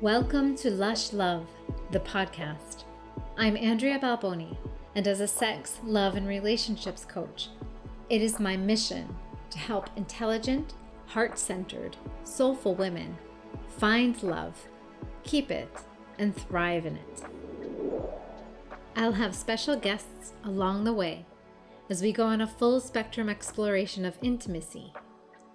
Welcome to Lush Love, the podcast. I'm Andrea Balboni, and as a sex, love, and relationships coach, it is my mission to help intelligent, heart centered, soulful women find love, keep it, and thrive in it. I'll have special guests along the way as we go on a full spectrum exploration of intimacy,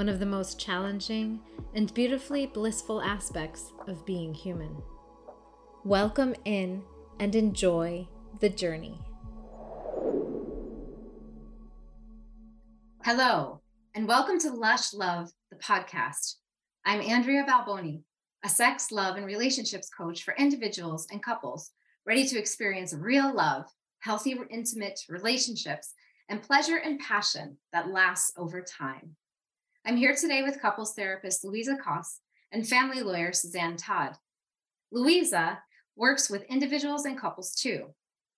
one of the most challenging and beautifully blissful aspects of being human. Welcome in and enjoy the journey. Hello, and welcome to Lush Love, the podcast. I'm Andrea Balboni, a sex, love, and relationships coach for individuals and couples ready to experience real love, healthy, intimate relationships, and pleasure and passion that lasts over time. I'm here today with couples therapist Luisa Kos and family lawyer Suzanne Todd. Luisa works with individuals and couples too.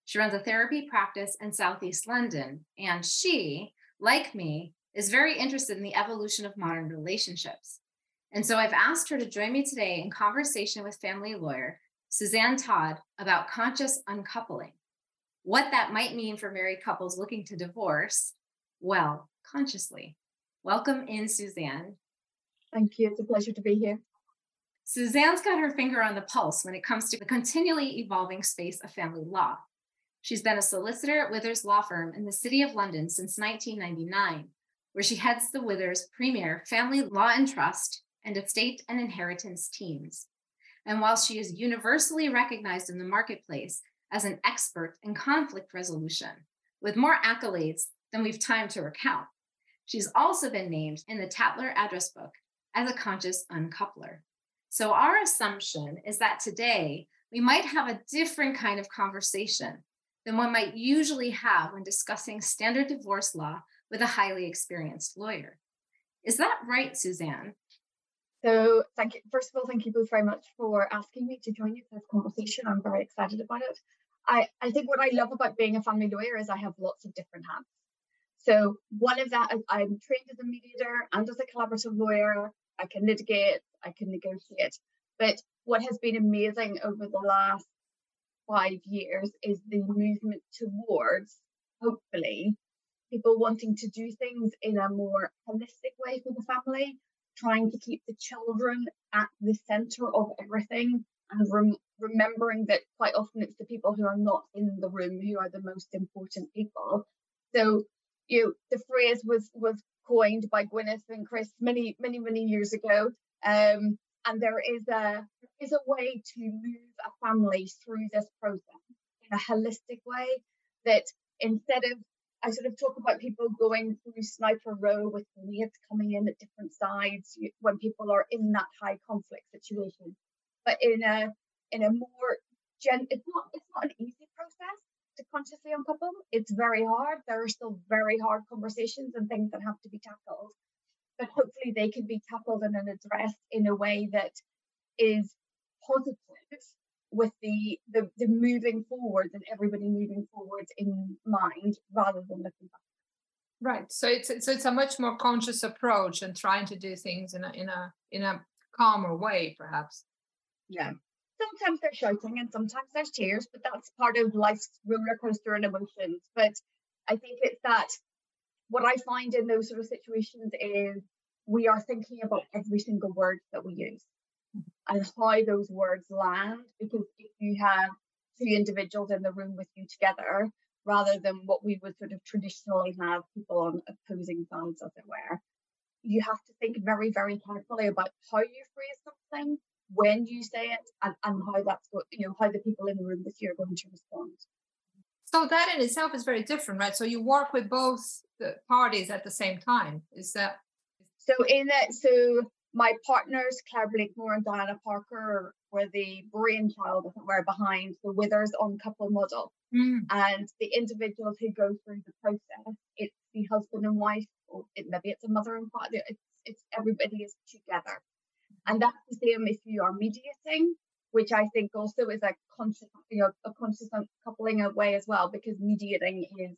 She runs a therapy practice in Southeast London, and she, like me, is very interested in the evolution of modern relationships. And so I've asked her to join me today in conversation with family lawyer Suzanne Todd about conscious uncoupling. What that might mean for married couples looking to divorce, well, consciously. Welcome in, Suzanne. Thank you. It's a pleasure to be here. Suzanne's got her finger on the pulse when it comes to the continually evolving space of family law. She's been a solicitor at Withers Law Firm in the City of London since 1999, where she heads the Withers premier family law and trust and estate and inheritance teams. And while she is universally recognized in the marketplace as an expert in conflict resolution, with more accolades than we've time to recount, she's also been named in the Tatler Address Book as a conscious uncoupler. So, our assumption is that today we might have a different kind of conversation than one might usually have when discussing standard divorce law with a highly experienced lawyer. Is that right, Suzanne? So, thank you. First of all, thank you both very much for asking me to join you for this conversation. I'm very excited about it. I, I think what I love about being a family lawyer is I have lots of different hats. So, one of that is I'm trained as a mediator and as a collaborative lawyer. I can litigate, I can negotiate. But what has been amazing over the last five years is the movement towards, hopefully, people wanting to do things in a more holistic way for the family, trying to keep the children at the center of everything and rem- remembering that quite often it's the people who are not in the room who are the most important people. So, you know, the phrase was was coined by Gwyneth and Chris many, many, many years ago. Um, and there is a is a way to move a family through this process in a holistic way that instead of I sort of talk about people going through sniper row with grenades coming in at different sides when people are in that high conflict situation. But in a in a more gen, it's not it's not an easy process to consciously uncouple. Them. It's very hard. There are still very hard conversations and things that have to be tackled. But hopefully they can be tackled and addressed in a way that is positive with the, the the moving forward and everybody moving forwards in mind rather than looking back. Right. So it's so it's a much more conscious approach and trying to do things in a in a in a calmer way, perhaps. Yeah sometimes they're shouting and sometimes there's tears, but that's part of life's roller coaster and emotions. But I think it's that what I find in those sort of situations is we are thinking about every single word that we use and how those words land. Because if you have two individuals in the room with you together, rather than what we would sort of traditionally have people on opposing sides, as it were, you have to think very, very carefully about how you phrase something when you say it and, and how that's what you know how the people in the room with you are going to respond? So that in itself is very different right? So you work with both the parties at the same time is that? So in that so my partners claire blakemore and diana parker were the brainchild of were behind the withers Uncouple model. Mm. and the individuals who go through the process it's the husband and wife or it, maybe it's a mother and father it's, it's everybody is together and that's the same if you are mediating, which I think also is a conscious, you know, a conscious coupling way as well, because mediating is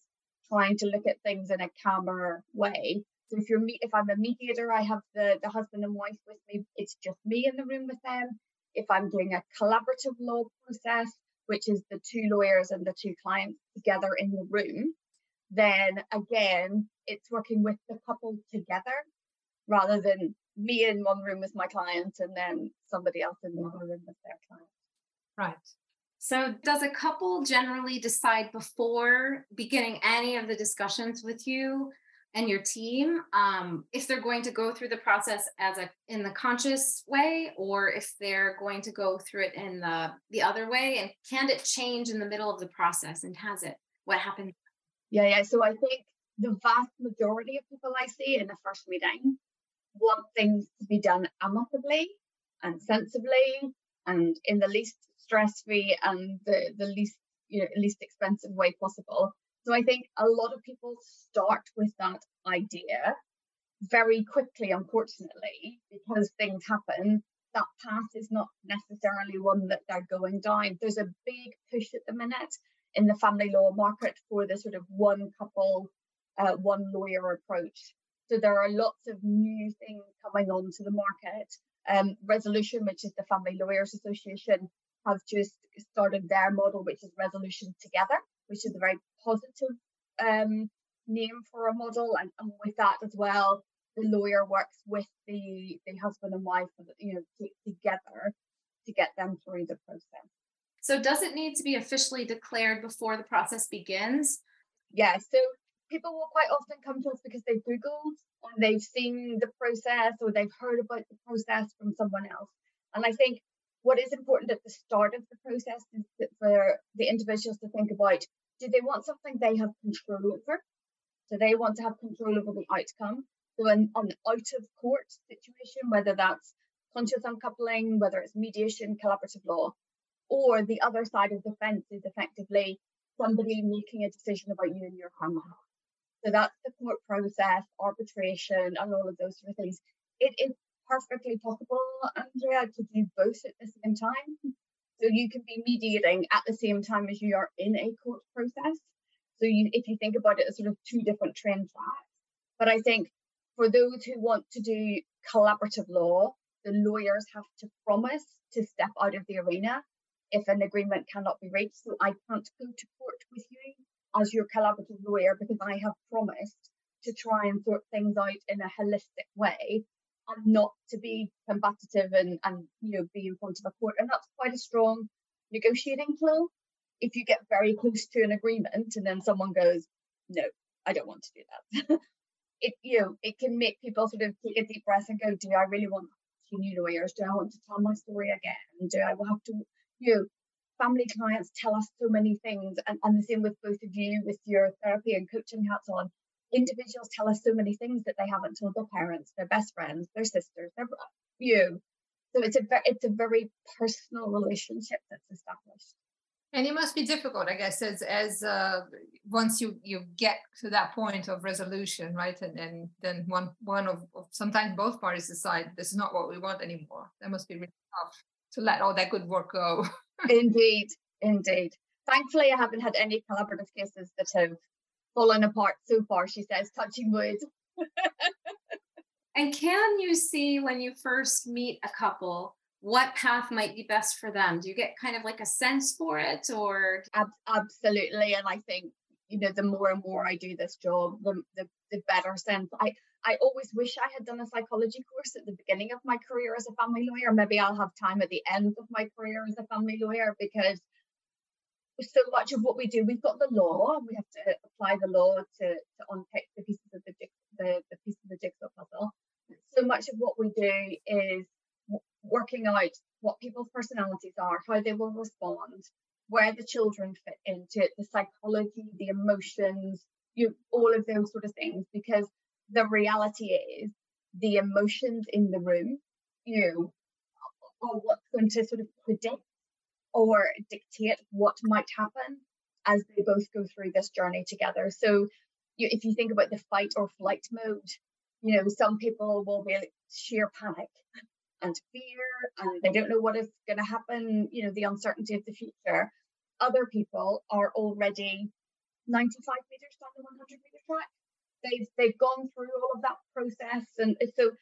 trying to look at things in a calmer way. So if you're me, if I'm a mediator, I have the the husband and wife with me. It's just me in the room with them. If I'm doing a collaborative law process, which is the two lawyers and the two clients together in the room, then again, it's working with the couple together rather than me in one room with my client and then somebody else in the other room with their client. Right. So, does a couple generally decide before beginning any of the discussions with you and your team um, if they're going to go through the process as a in the conscious way or if they're going to go through it in the the other way? And can it change in the middle of the process? And has it? What happened? Yeah, yeah. So I think the vast majority of people I see in the first meeting want things to be done amicably and sensibly and in the least stress-free and the, the least you know least expensive way possible. So I think a lot of people start with that idea very quickly, unfortunately, because things happen. That path is not necessarily one that they're going down. There's a big push at the minute in the family law market for the sort of one couple, uh, one lawyer approach. So there are lots of new things coming onto the market. Um, Resolution, which is the Family Lawyers Association, have just started their model, which is Resolution Together, which is a very positive um, name for a model. And, and, with that as well, the lawyer works with the, the husband and wife, you know, together to get them through the process. So, does it need to be officially declared before the process begins? Yeah. So, people will quite often come to us because they've Googled and they've seen the process or they've heard about the process from someone else. And I think what is important at the start of the process is for the individuals to think about do they want something they have control over? Do they want to have control over the outcome? So, an, an out of court situation, whether that's conscious uncoupling, whether it's mediation, collaborative law, or the other side of the fence is effectively somebody making a decision about you and your karma. So that's the court process, arbitration, and all of those sort of things. It is perfectly possible, Andrea, to do both at the same time. So you can be mediating at the same time as you are in a court process. So you, if you think about it as sort of two different train tracks. But I think for those who want to do collaborative law, the lawyers have to promise to step out of the arena if an agreement cannot be reached. So I can't go to court with you as your collaborative lawyer because I have promised to try and sort things out in a holistic way and not to be combative and, and you know be in front of a court. And that's quite a strong negotiating tool. If you get very close to an agreement and then someone goes, No, I don't want to do that. it you know, it can make people sort of take a deep breath and go, Do I really want to new lawyers? Do I want to tell my story again? Do I have to you know family clients tell us so many things, and, and the same with both of you with your therapy and coaching hats on. Individuals tell us so many things that they haven't told their parents, their best friends, their sisters, their you. So it's a very it's a very personal relationship that's established. And it must be difficult, I guess, as as uh, once you you get to that point of resolution, right? And and then one one of, of sometimes both parties decide this is not what we want anymore. That must be really tough to let all that good work go. indeed, indeed. Thankfully, I haven't had any collaborative cases that have fallen apart so far, she says, touching wood. and can you see when you first meet a couple what path might be best for them? Do you get kind of like a sense for it or? Ab- absolutely. And I think, you know, the more and more I do this job, the, the, the better sense. I, I always wish I had done a psychology course at the beginning of my career as a family lawyer. Maybe I'll have time at the end of my career as a family lawyer because so much of what we do, we've got the law, we have to apply the law to, to unpick the pieces of the, the, the piece of the jigsaw puzzle. So much of what we do is working out what people's personalities are, how they will respond, where the children fit into it, the psychology, the emotions, you all of those sort of things, because the reality is the emotions in the room, you know, are what's going to sort of predict or dictate what might happen as they both go through this journey together. So you, if you think about the fight or flight mode, you know, some people will be sheer panic and fear and they don't know what is going to happen, you know, the uncertainty of the future. Other people are already 95 meters down the 100 meter track they've they've gone through all of that process and so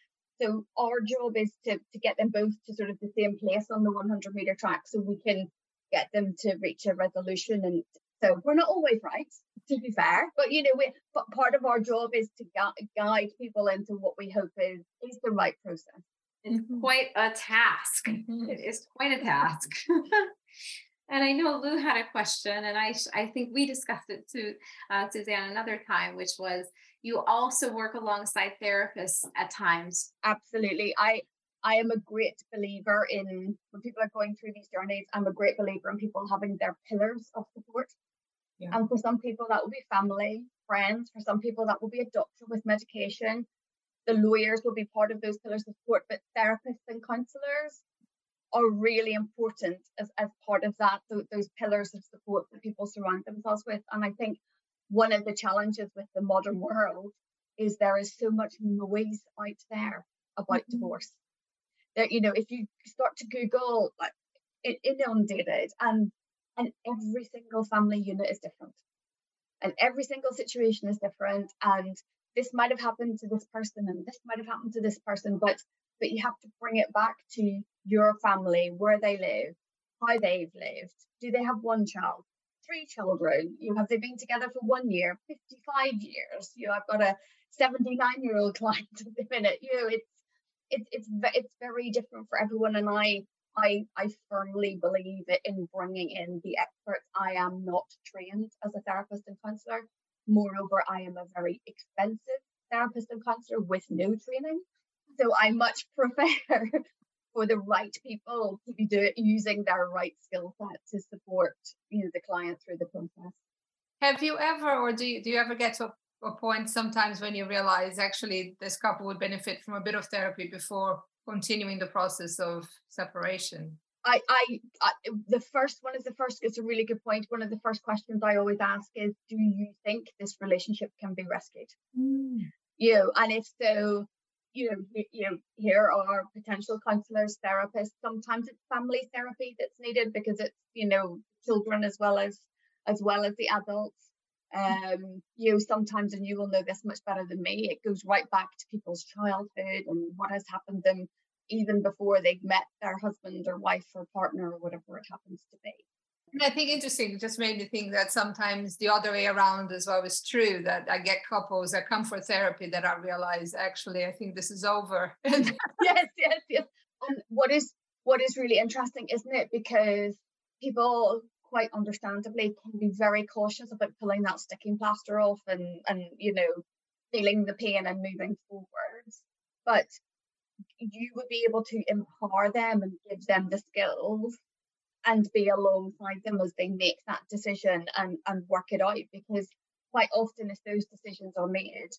So our job is to, to get them both to sort of the same place on the 100 meter track so we can get them to reach a resolution. And so we're not always right, to be fair, but you know, we, but part of our job is to gu- guide people into what we hope is, is the right process. It's mm-hmm. quite a task. Mm-hmm. It is quite a task. and I know Lou had a question, and I I think we discussed it to uh, Suzanne another time, which was you also work alongside therapists at times. Absolutely, I I am a great believer in when people are going through these journeys. I'm a great believer in people having their pillars of support. Yeah. And for some people, that will be family, friends. For some people, that will be a doctor with medication the lawyers will be part of those pillars of support, but therapists and counselors are really important as, as part of that, th- those pillars of support that people surround themselves with. And I think one of the challenges with the modern world is there is so much noise out there about mm-hmm. divorce. That you know, if you start to Google, like, it inundated, and and every single family unit is different, and every single situation is different, and this might have happened to this person and this might have happened to this person but but you have to bring it back to your family where they live how they've lived do they have one child three children you have they been together for one year 55 years you know i've got a 79 year old client at the minute you know it's it's it's it's very different for everyone and i I, I firmly believe in bringing in the experts. I am not trained as a therapist and counselor. Moreover, I am a very expensive therapist and counselor with no training. So I much prefer for the right people to be doing using their right skill set to support you know the client through the process. Have you ever or do you do you ever get to a, a point sometimes when you realize actually this couple would benefit from a bit of therapy before continuing the process of separation? I, I, I, the first one is the first. It's a really good point. One of the first questions I always ask is, "Do you think this relationship can be rescued?" Mm. You know, and if so, you know, you, here are potential counselors, therapists. Sometimes it's family therapy that's needed because it's you know children as well as as well as the adults. Um, you know, sometimes, and you will know this much better than me, it goes right back to people's childhood and what has happened them even before they've met their husband or wife or partner or whatever it happens to be. I think interesting, just made me think that sometimes the other way around is true that I get couples that come for therapy that I realize actually I think this is over. yes, yes, yes. And what is what is really interesting, isn't it? Because people quite understandably can be very cautious about pulling that sticking plaster off and and you know feeling the pain and moving forwards. But you would be able to empower them and give them the skills and be alongside them as they make that decision and, and work it out because quite often if those decisions are made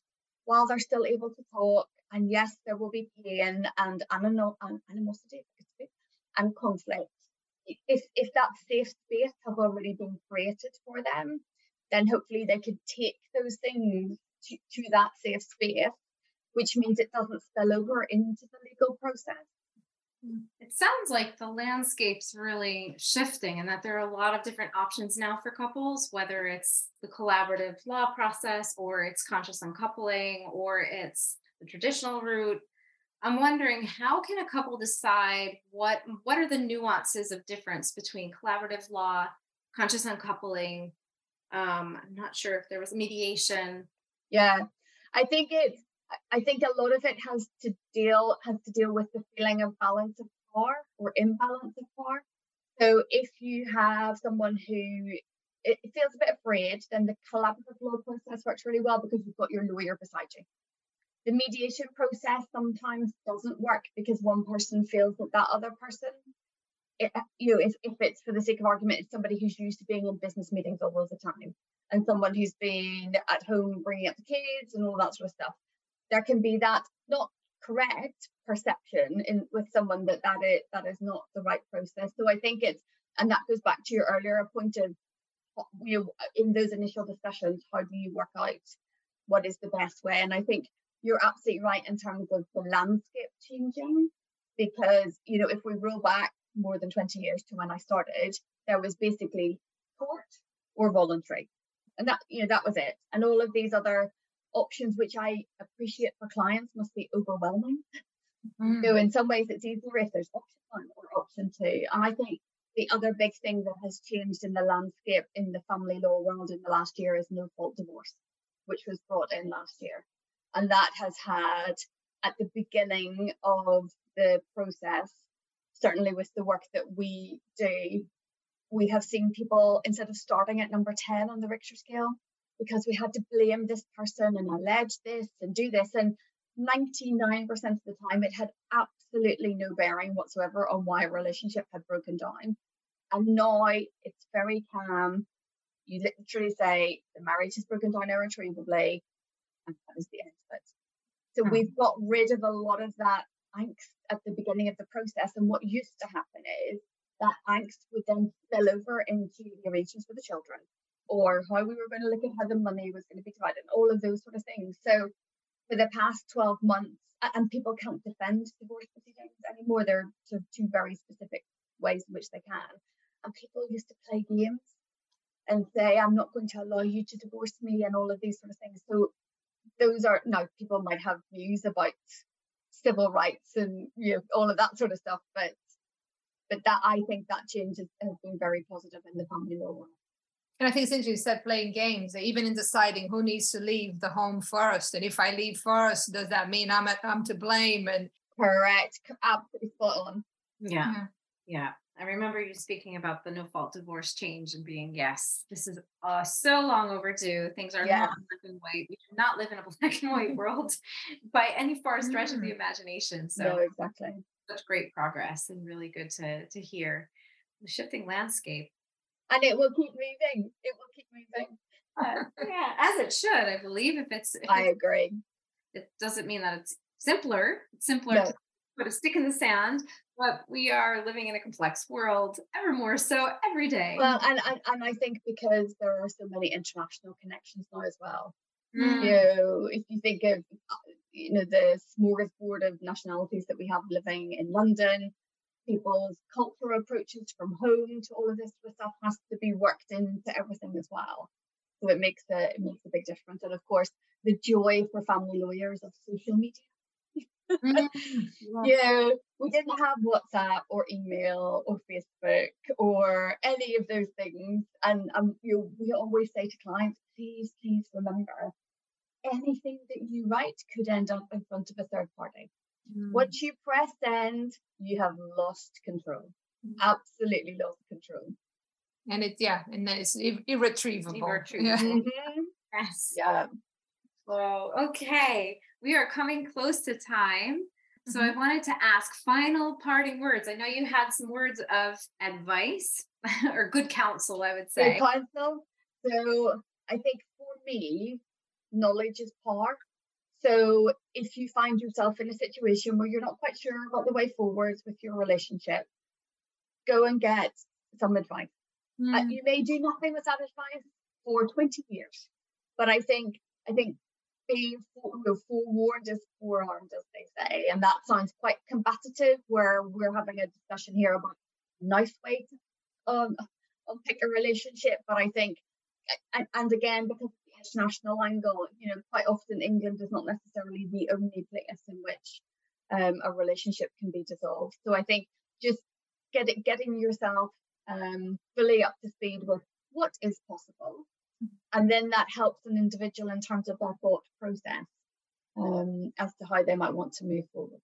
while they're still able to talk and yes there will be pain and animosity and conflict if if that safe space has already been created for them then hopefully they could take those things to, to that safe space which means it doesn't spill over into the legal process. It sounds like the landscape's really shifting and that there are a lot of different options now for couples, whether it's the collaborative law process or it's conscious uncoupling or it's the traditional route. I'm wondering how can a couple decide what what are the nuances of difference between collaborative law, conscious uncoupling? Um, I'm not sure if there was mediation. Yeah, I think it's I think a lot of it has to deal has to deal with the feeling of balance of power or imbalance of power. So if you have someone who it feels a bit afraid, then the collaborative law process works really well because you've got your lawyer beside you. The mediation process sometimes doesn't work because one person feels that that other person, it, you know, if, if it's for the sake of argument, it's somebody who's used to being in business meetings all the time and someone who's been at home bringing up the kids and all that sort of stuff there can be that not correct perception in with someone that that is that is not the right process. So i think it's and that goes back to your earlier point of you know uh, in those initial discussions how do you work out what is the best way? And i think you're absolutely right in terms of the landscape changing because you know if we roll back more than 20 years to when i started there was basically court or voluntary. And that you know that was it. And all of these other options which I appreciate for clients must be overwhelming. Mm. So in some ways it's easier if there's option one or option two. And I think the other big thing that has changed in the landscape in the family law world in the last year is no fault divorce, which was brought in last year. And that has had at the beginning of the process, certainly with the work that we do, we have seen people instead of starting at number 10 on the Richter scale, because we had to blame this person and allege this and do this. And 99% of the time, it had absolutely no bearing whatsoever on why a relationship had broken down. And now it's very calm. You literally say the marriage has broken down irretrievably, and that is the end of it. So hmm. we've got rid of a lot of that angst at the beginning of the process. And what used to happen is that angst would then spill over into the arrangements for the children or how we were going to look at how the money was going to be divided, and all of those sort of things. So for the past 12 months, and people can't defend divorce proceedings anymore. There are sort of two very specific ways in which they can. And people used to play games and say, I'm not going to allow you to divorce me and all of these sort of things. So those are now people might have views about civil rights and you know all of that sort of stuff, but but that I think that change has, has been very positive in the family law world. And I think it's interesting you said playing games, even in deciding who needs to leave the home first. And if I leave first, does that mean I'm at, I'm to blame? And correct, absolutely spot on. Yeah. yeah. Yeah. I remember you speaking about the no fault divorce change and being, yes, this is uh, so long overdue. Things are not black and white. We do not live in a black and white world by any far stretch mm. of the mm. imagination. So no, exactly. Such great progress and really good to to hear the shifting landscape and it will keep moving. It will keep moving. Uh, yeah, as it should, I believe. If it's, if I agree. It doesn't mean that it's simpler. It's simpler no. to put a stick in the sand, but we are living in a complex world ever more so every day. Well, and and, and I think because there are so many international connections now as well. Mm. You know, if you think of you know the smorgasbord of nationalities that we have living in London, people's cultural approaches from home to all of this sort of stuff has to be worked into everything as well. So it makes a it makes a big difference. And of course, the joy for family lawyers of social media. mm yeah. we didn't have WhatsApp or email or Facebook or any of those things. And um, you know, we always say to clients, please, please remember, anything that you write could end up in front of a third party. Mm. Once you press send, you have lost control. Mm. Absolutely lost control. And it's yeah, and then it's irretrievable. irretrievable. Yeah. Mm-hmm. Yes. Yeah. Well, okay. We are coming close to time. So mm-hmm. I wanted to ask final parting words. I know you had some words of advice or good counsel, I would say. Good counsel. So I think for me, knowledge is power. So if you find yourself in a situation where you're not quite sure about the way forwards with your relationship, go and get some advice. Mm. Uh, hmm. you may do nothing with that advice for 20 years, but I think I think being you know, forewarned is forearmed, as they say, and that sounds quite combative. Where we're having a discussion here about nice way to um, unpick a relationship, but I think, and, and again, because international angle, you know, quite often England is not necessarily the only place in which um, a relationship can be dissolved. So I think just get it, getting yourself um, fully up to speed with what is possible, and then that helps an individual in terms of their thought process um, as to how they might want to move forward.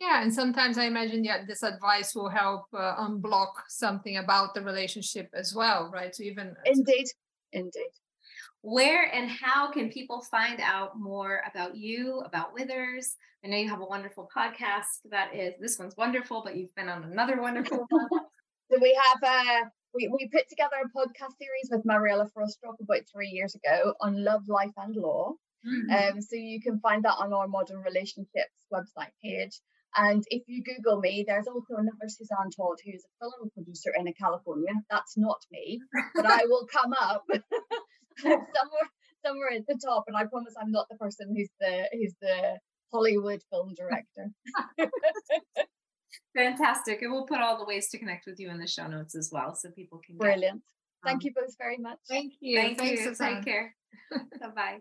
Yeah, and sometimes I imagine yeah, this advice will help uh, unblock something about the relationship as well, right? So even indeed, indeed where and how can people find out more about you, about Withers? I know you have a wonderful podcast that is, this one's wonderful, but you've been on another wonderful one. so we have a, we, we put together a podcast series with Mariella Frostrup about three years ago on love, life and law. Mm-hmm. Um, so you can find that on our modern relationships website page. And if you Google me, there's also another Suzanne Todd who's a film producer in California. That's not me, but I will come up somewhere somewhere at the top, and I promise I'm not the person who's the who's the Hollywood film director. Fantastic. And we'll put all the ways to connect with you in the show notes as well so people can Brilliant. Get, Thank um, you both very much. Thank you. Thank Thanks, you. Take care. bye bye.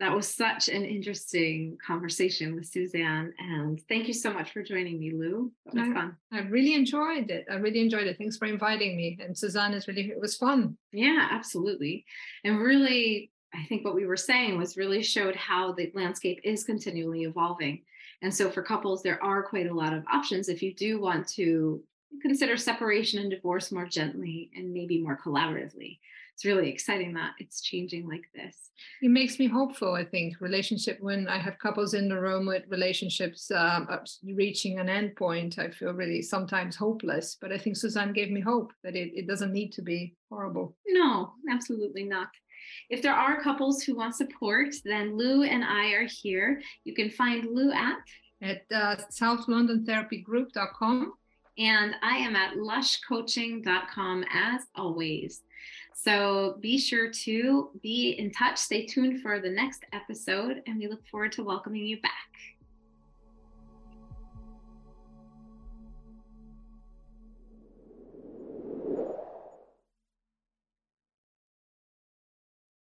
That was such an interesting conversation with Suzanne. And thank you so much for joining me, Lou. That was I, fun. I really enjoyed it. I really enjoyed it. Thanks for inviting me. And Suzanne is really, it was fun. Yeah, absolutely. And really, I think what we were saying was really showed how the landscape is continually evolving. And so for couples, there are quite a lot of options if you do want to consider separation and divorce more gently and maybe more collaboratively it's really exciting that it's changing like this. It makes me hopeful, I think. Relationship, when I have couples in the room with relationships um, reaching an end point, I feel really sometimes hopeless. But I think Suzanne gave me hope that it, it doesn't need to be horrible. No, absolutely not. If there are couples who want support, then Lou and I are here. You can find Lou at at uh, southlondontherapygroup.com. And I am at lushcoaching.com as always. So be sure to be in touch. Stay tuned for the next episode, and we look forward to welcoming you back.